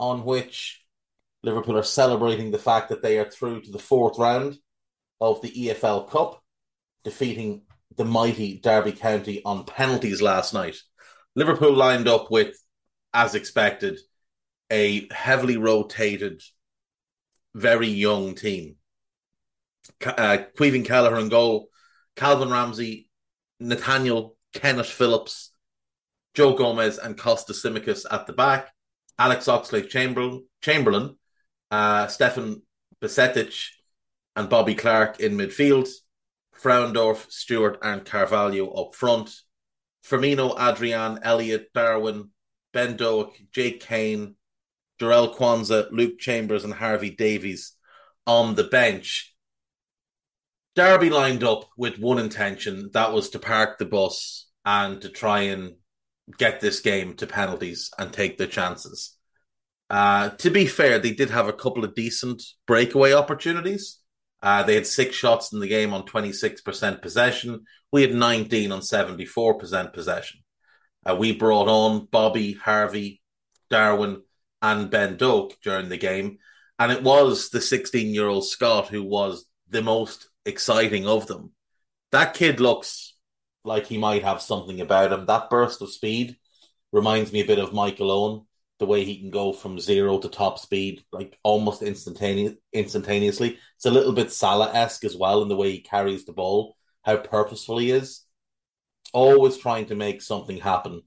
on which Liverpool are celebrating the fact that they are through to the fourth round of the EFL Cup, defeating the mighty Derby County on penalties last night. Liverpool lined up with, as expected, a heavily rotated, very young team. Uh, Caoimhín Kelleher and goal, Calvin Ramsey, Nathaniel Kenneth Phillips, Joe Gomez, and Costa Tsimikas at the back. Alex Oxlade Chamberlain, uh, Stefan Bajcetic, and Bobby Clark in midfield. Frauendorf, Stewart, and Carvalho up front. Firmino, Adrian, Elliott, Darwin, Ben Doak, Jake Cain, Jarell Quansah, Luke Chambers, and Harvey Davies on the bench. Derby lined up with one intention that was to park the bus and to try and get this game to penalties and take their chances. Uh, to be fair, they did have a couple of decent breakaway opportunities. Uh, they had six shots in the game on 26% possession. We had 19 on 74% possession. Uh, we brought on Bobby, Harvey, Darwin, and Ben Doak during the game. And it was the 16 year old Scot who was the most exciting of them. That kid looks like he might have something about him. That burst of speed reminds me a bit of Michael Owen, the way he can go from zero to top speed, like almost instantaneous, instantaneously. It's a little bit Salah esque as well in the way he carries the ball, how purposeful he is. Always trying to make something happen.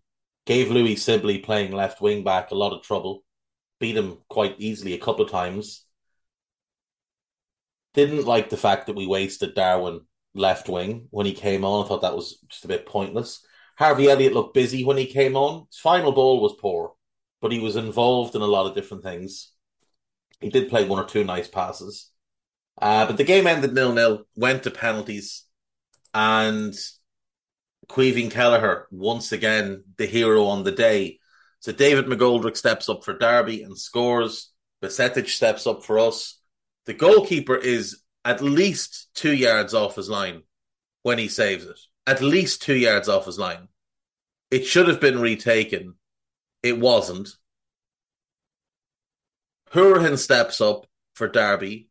Gave Louie Sibley playing left wing back a lot of trouble. Beat him quite easily a couple of times. Didn't like the fact that we wasted Darwin left wing when he came on. I thought that was just a bit pointless. Harvey Elliott looked busy when he came on. His final ball was poor, but he was involved in a lot of different things. He did play one or two nice passes. Uh, but the game ended nil nil, went to penalties, and Caoimhín Kelleher, once again, the hero on the day. So David McGoldrick steps up for Derby and scores. Bajcetic steps up for us. The goalkeeper is at least two yards off his line when he saves it. At least two yards off his line. It should have been retaken. It wasn't. Hourihane steps up for Derby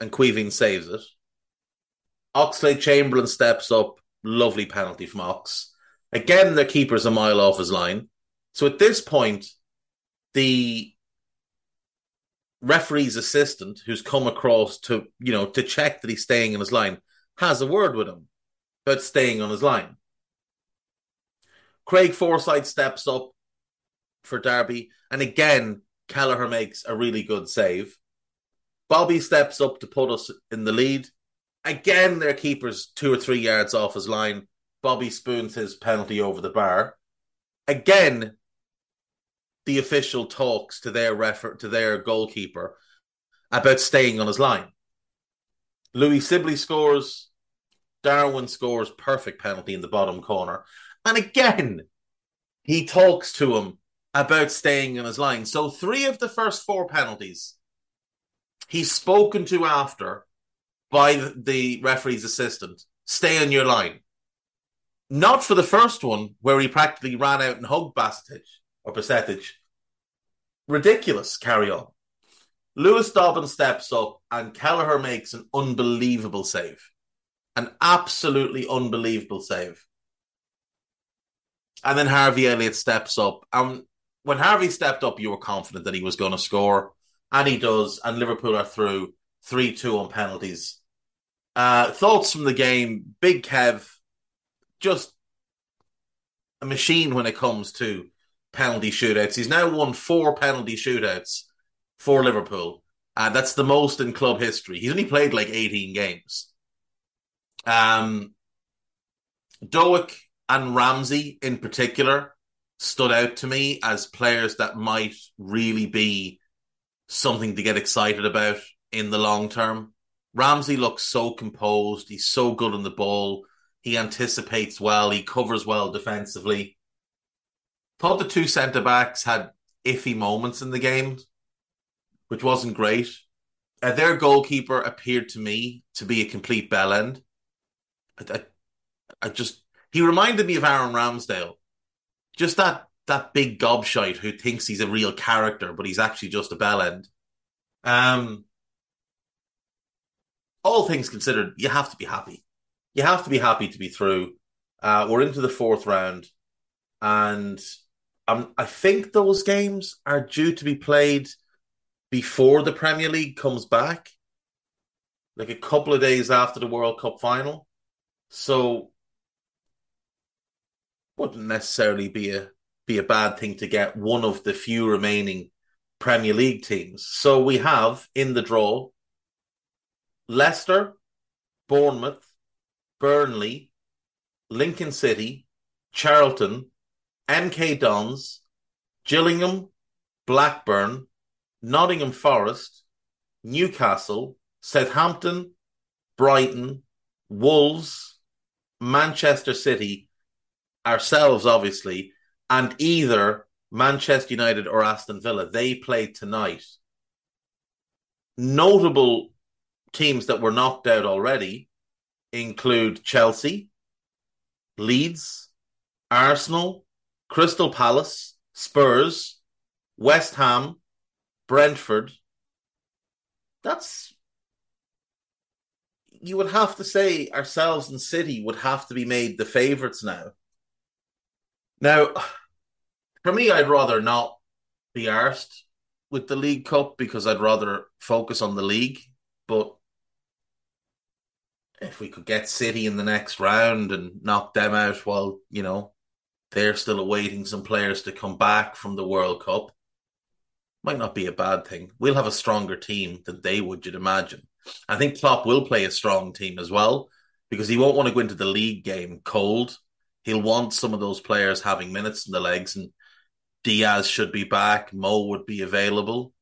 and Caoimhín saves it. Oxlade Chamberlain steps up. Lovely penalty from Ox. Again, the keeper's a mile off his line. So at this point, the referee's assistant who's come across to you know to check that he's staying in his line has a word with him about staying on his line. Craig Forsyth steps up for Derby, and again Kelleher makes a really good save. Bobby steps up to put us in the lead. Again, their keeper's two or three yards off his line. Bobby spoons his penalty over the bar. Again, the official talks to their refer- to their goalkeeper about staying on his line. Louie Sibley scores. Darwin scores perfect penalty in the bottom corner. And again, he talks to him about staying on his line. So three of the first four penalties he's spoken to after by the referee's assistant. Stay on your line. Not for the first one where he practically ran out and hugged Bajcetic or Bajcetic. Ridiculous carry on. Lewis Dobbin steps up and Kelleher makes an unbelievable save. An absolutely unbelievable save. And then Harvey Elliott steps up. And when Harvey stepped up, you were confident that he was going to score. and he does, and Liverpool are through 3 2 on penalties. Uh, thoughts from the game Big Kev, just a machine when it comes to penalty shootouts. He's now won four penalty shootouts for Liverpool. and that's the most in club history. He's only played like 18 games. Um, Doak and Ramsey in particular stood out to me as players that might really be something to get excited about in the long term. Ramsey looks so composed. He's so good on the ball. He anticipates well. He covers well defensively. Thought the two centre backs had iffy moments in the game, which wasn't great. Uh, their goalkeeper appeared to me to be a complete bell end. I, I, I just he reminded me of Aaron Ramsdale, just that that big gobshite who thinks he's a real character, but he's actually just a bell end. Um, all things considered, you have to be happy. You have to be happy to be through. Uh, we're into the fourth round, and um, I think those games are due to be played before the Premier League comes back, like a couple of days after the World Cup final. So, wouldn't necessarily be a be a bad thing to get one of the few remaining Premier League teams. So we have in the draw Leicester, Bournemouth, Burnley, Lincoln City, Charlton, MK Dons, Gillingham, Blackburn, Nottingham Forest, Newcastle, Southampton, Brighton, Wolves, Manchester City, ourselves, obviously, and either Manchester United or Aston Villa. They played tonight. Notable teams that were knocked out already include Chelsea, Leeds, Arsenal, Crystal Palace, Spurs, West Ham, Brentford. That's you would have to say ourselves and City would have to be made the favourites now. Now, for me, I'd rather not be arsed with the League Cup because I'd rather focus on the league. But if we could get City in the next round and knock them out while, you know, they're still awaiting some players to come back from the World Cup, might not be a bad thing. We'll have a stronger team than they would, you'd imagine. I think Klopp will play a strong team as well because he won't want to go into the league game cold. He'll want some of those players having minutes in the legs, and Diaz should be back. Mo would be available.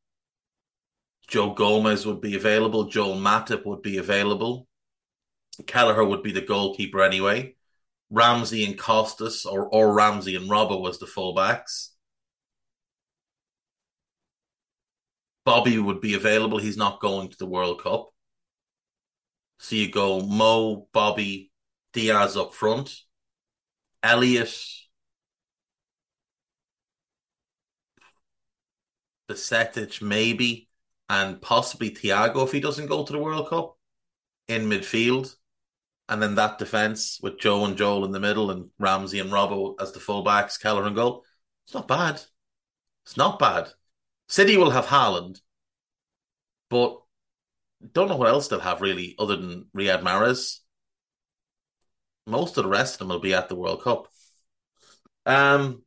Joe Gomez would be available. Joel Matip would be available. Kelleher would be the goalkeeper anyway. Ramsey and Costas, or or Ramsey and Robbo was the fullbacks. Bobby would be available. He's not going to the World Cup. So you go Mo, Bobby, Diaz up front, Elliott, Bajcetic maybe, and possibly Thiago if he doesn't go to the World Cup in midfield and then that defense with Joe and Joel in the middle and Ramsey and Robbo as the fullbacks, Kelleher and goal. It's not bad. It's not bad. City will have Haaland, but don't know what else they'll have really other than Riyad Mahrez. Most of the rest of them will be at the World Cup. Um,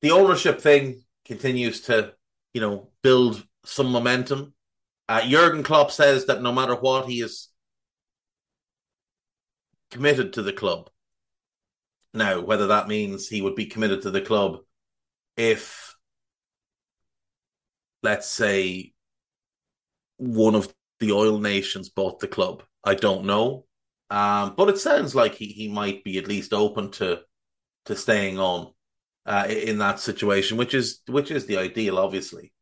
the ownership thing continues to, you know, build some momentum. Uh, Jurgen Klopp says that no matter what, he is committed to the club. Now, whether that means he would be committed to the club if, let's say, one of the oil nations bought the club, I don't know. Um, but it sounds like he, he might be at least open to to staying on uh, in that situation, which is which is the ideal, obviously.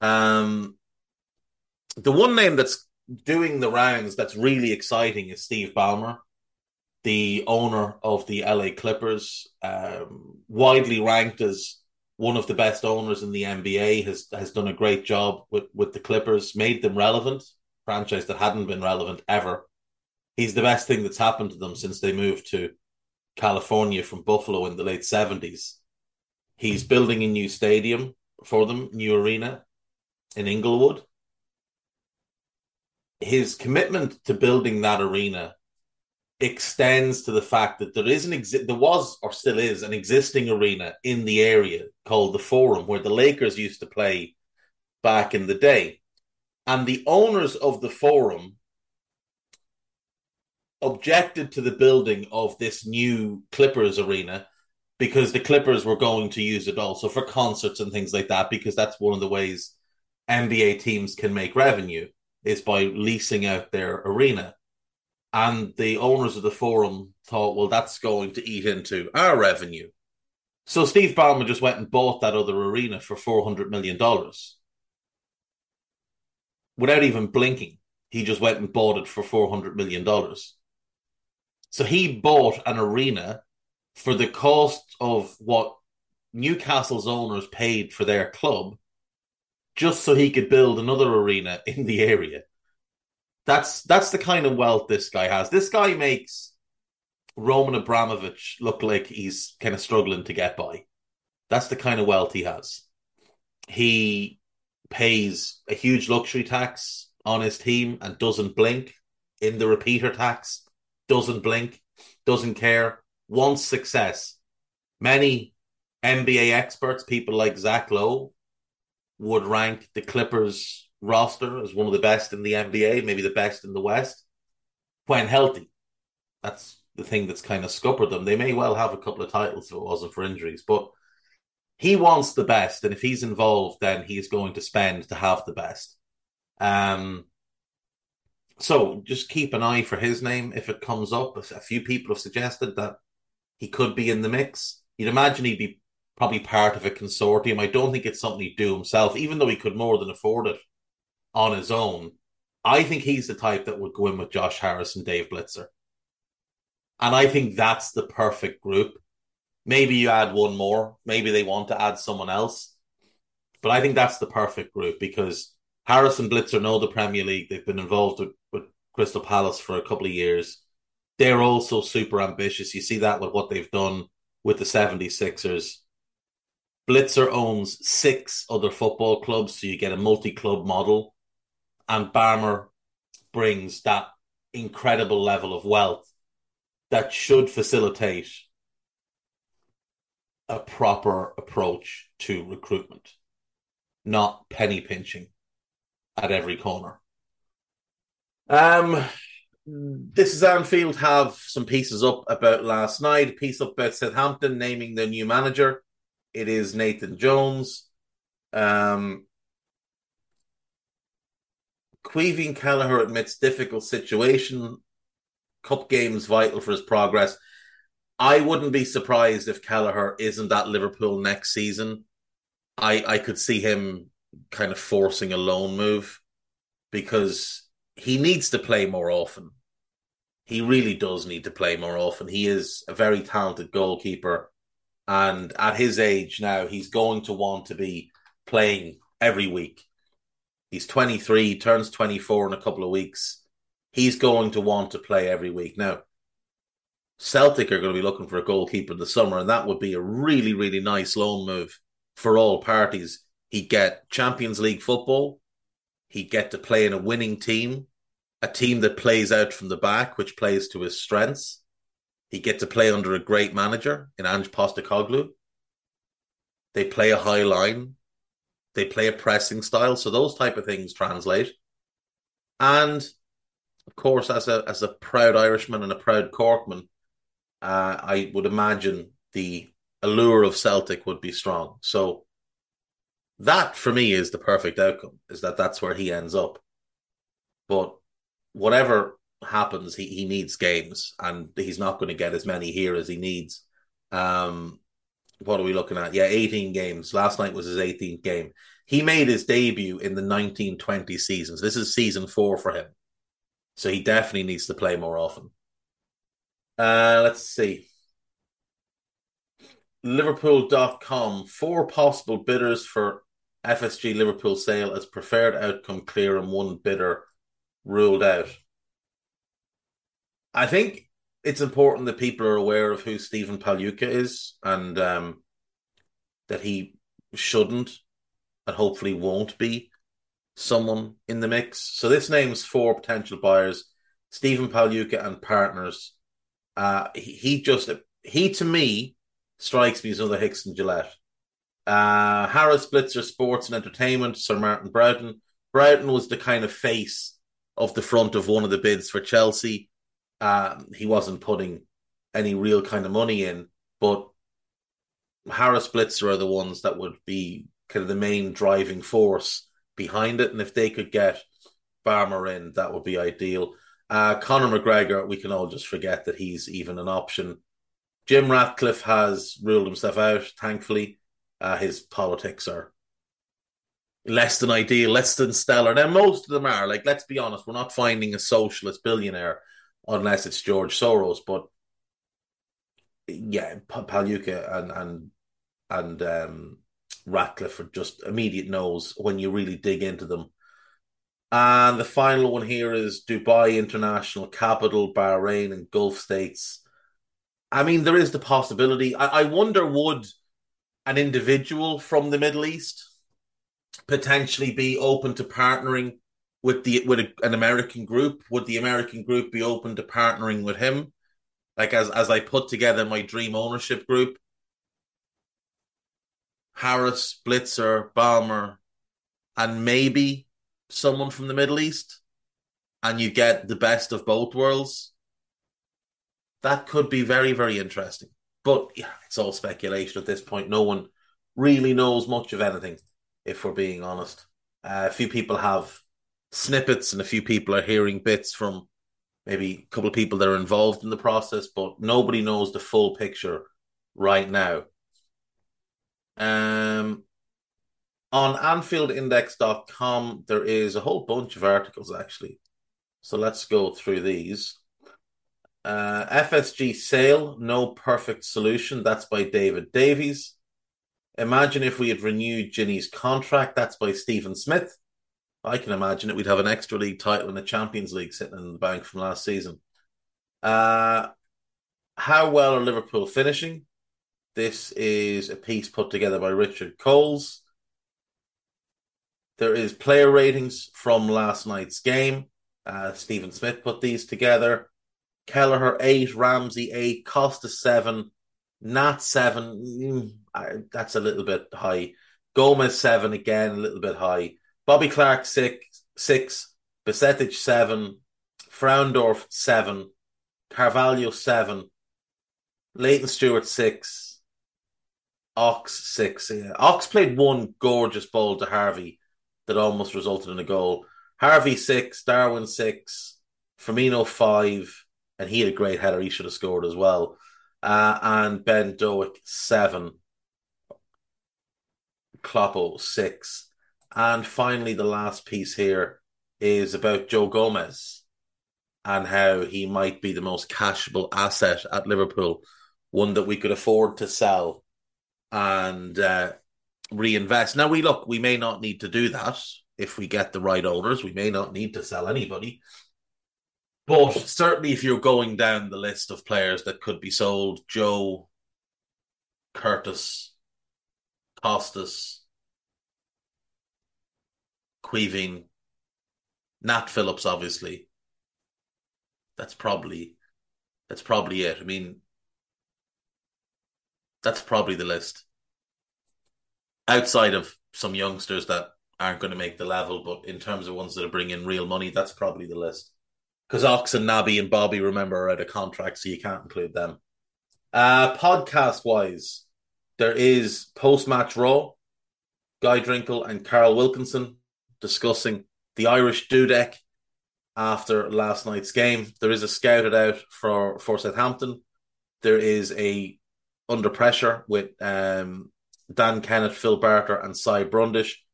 Um, the one name that's doing the rounds that's really exciting is Steve Ballmer the owner of the LA Clippers, um, widely ranked as one of the best owners in the NBA, has has done a great job with with the Clippers, made them relevant, franchise that hadn't been relevant ever. He's the best thing that's happened to them since they moved to California from Buffalo in the late seventies. He's building a new stadium for them, new arena. in Inglewood. His commitment to building that arena extends to the fact that there is an exi- there was or still is an existing arena in the area called the Forum where the Lakers used to play back in the day. And the owners of the Forum objected to the building of this new Clippers arena because the Clippers were going to use it also for concerts and things like that because that's one of the ways NBA teams can make revenue is by leasing out their arena. And the owners of the forum thought, well, that's going to eat into our revenue. So Steve Ballmer just went and bought that other arena for $400 million. Without even blinking, he just went and bought it for $400 million. So he bought an arena for the cost of what Newcastle's owners paid for their club just so he could build another arena in the area. That's that's the kind of wealth this guy has. This guy makes Roman Abramovich look like he's kind of struggling to get by. That's the kind of wealth he has. He pays a huge luxury tax on his team and doesn't blink in the repeater tax, doesn't blink, doesn't care, wants success. Many NBA experts, people like Zach Lowe, would rank the Clippers roster as one of the best in the NBA, maybe the best in the West, when healthy. That's the thing that's kind of scuppered them. They may well have a couple of titles if it wasn't for injuries, but he wants the best, and if he's involved, then he's going to spend to have the best. Um, so just keep an eye for his name if it comes up. A few people have suggested that he could be in the mix. You'd imagine he'd be probably part of a consortium. I don't think it's something he'd do himself, even though he could more than afford it on his own. I think he's the type that would go in with Josh Harris and Dave Blitzer. And I think that's the perfect group. Maybe you add one more. Maybe they want to add someone else. But I think that's the perfect group because Harris and Blitzer know the Premier League. They've been involved with, with Crystal Palace for a couple of years. They're also super ambitious. You see that with what they've done with the 76ers. Blitzer owns six other football clubs, so you get a multi club model. And Ballmer brings that incredible level of wealth that should facilitate a proper approach to recruitment, not penny pinching at every corner. Um, this is Anfield have some pieces up about last night. A piece up about Southampton naming their new manager. It is Nathan Jones. Um, Caoimhín Kelleher admits difficult situation. Cup games vital for his progress. I wouldn't be surprised if Kelleher isn't at Liverpool next season. I I could see him kind of forcing a loan move because he needs to play more often. He really does need to play more often. He is a very talented goalkeeper. And at his age now, he's going to want to be playing every week. He's 23, turns 24 in a couple of weeks. He's going to want to play every week. Now, Celtic are going to be looking for a goalkeeper in the summer, and that would be a really, really nice loan move for all parties. He'd get Champions League football, he'd get to play in a winning team, a team that plays out from the back, which plays to his strengths. He'd get to play under a great manager in Ange Postecoglou. They play a high line, they play a pressing style, so those type of things translate. And of course, as a as a proud Irishman and a proud Corkman, uh, I would imagine the allure of Celtic would be strong. So that for me is the perfect outcome. Is that that's where he ends up. But whatever happens, he, he needs games, and he's not going to get as many here as he needs. Um, what are we looking at? Yeah, 18 games. Last night was his 18th game. He made his debut in the 1920 seasons. This is season four for him. So he definitely needs to play more often. Uh, let's see. Liverpool.com. Four possible bidders for FSG Liverpool sale as preferred outcome clear and one bidder ruled out. I think it's important that people are aware of who Stephen Pagliuca is and um, that he shouldn't and hopefully won't be someone in the mix. So this name's four potential buyers: Stephen Pagliuca and partners. Uh, he, he just he to me strikes me as another Hicks and Gillett. Uh, Harris Blitzer Sports and Entertainment, Sir Martin Broughton. Broughton was the kind of face of the front of one of the bids for Chelsea. Um, he wasn't putting any real kind of money in, but Harris Blitzer are the ones that would be kind of the main driving force behind it. And if they could get Ballmer in, that would be ideal. Uh, Conor McGregor, we can all just forget that he's even an option. Jim Ratcliffe has ruled himself out, thankfully. Uh, his politics are less than ideal, less than stellar. Now, most of them are. Like, let's be honest, we're not finding a socialist billionaire unless it's George Soros. But yeah, Pagliuca and and and um, Ratcliffe are just immediate no's when you really dig into them. And the final one here is Dubai International Capital, Bahrain, and Gulf states. I mean, there is the possibility. I, I wonder would an individual from the Middle East potentially be open to partnering with the with a, an American group? Would the American group be open to partnering with him? Like as as I put together my dream ownership group, Harris, Blitzer, Ballmer, and maybe someone from the Middle East, and you get the best of both worlds. That could be very, very interesting. But yeah, it's all speculation at this point. No one really knows much of anything, if we're being honest. Uh, a few people have snippets, and a few people are hearing bits from maybe a couple of people that are involved in the process, but nobody knows the full picture right now. Um, on AnfieldIndex.com, there is a whole bunch of articles actually. So let's go through these. Uh, FSG sale, no perfect solution. That's by David Davies. Imagine if we had renewed Gini's contract. That's by Stephen Smith. I can imagine it. We'd have an extra league title and a Champions League sitting in the bank from last season. Uh, how well are Liverpool finishing? This is a piece put together by Richard Coles. There is player ratings from last night's game. Uh, Stephen Smith put these together. Kelleher eight, Ramsey eight, Costa seven, Nat seven. Mm, that's a little bit high. Gomez seven again, a little bit high. Bobby Clark six, six, Bajcetic seven, Frauendorf seven, Carvalho seven, Layton Stewart six, Ox six. Yeah. Ox played one gorgeous ball to Harvey that almost resulted in a goal. Harvey six, Darwin six, Firmino five, and he had a great header. He should have scored as well. Uh, and Ben Doak seven, Kloppo six. And finally, the last piece here is about Joe Gomez and how he might be the most cashable asset at Liverpool, one that we could afford to sell and uh, reinvest. Now, we look, we may not need to do that if we get the right owners. We may not need to sell anybody. But certainly, if you're going down the list of players that could be sold, Joe, Curtis, Costas, Caoimhín, Nat Phillips, obviously. That's probably that's probably it. I mean, that's probably the list. Outside of some youngsters that aren't going to make the level, but in terms of ones that are bringing real money, that's probably the list. Because Ox and Naby and Bobby, remember, are out of contract, so you can't include them. Uh, podcast wise, there is post match Raw. Guy Drinkle and Carl Wilkinson discussing the Irish Dudek after last night's game. There is a scouted out for for Southampton. There is a under pressure with um, Dan Kennett, Phil Barter, and Cy Brundish.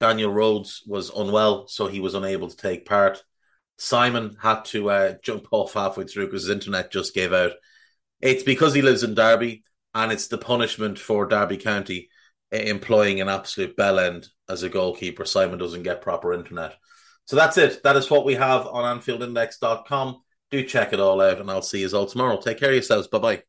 Daniel Rhodes was unwell, so he was unable to take part. Simon had to uh, jump off halfway through because his internet just gave out. It's because he lives in Derby, and it's the punishment for Derby County employing an absolute bell end as a goalkeeper. Simon doesn't get proper internet. So that's it. That is what we have on AnfieldIndex.com. Do check it all out, and I'll see you all tomorrow. Take care of yourselves. Bye bye.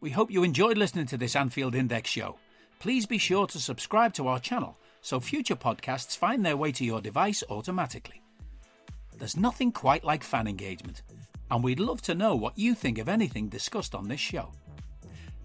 We hope you enjoyed listening to this Anfield Index show. Please be sure to subscribe to our channel so future podcasts find their way to your device automatically. There's nothing quite like fan engagement, and we'd love to know what you think of anything discussed on this show.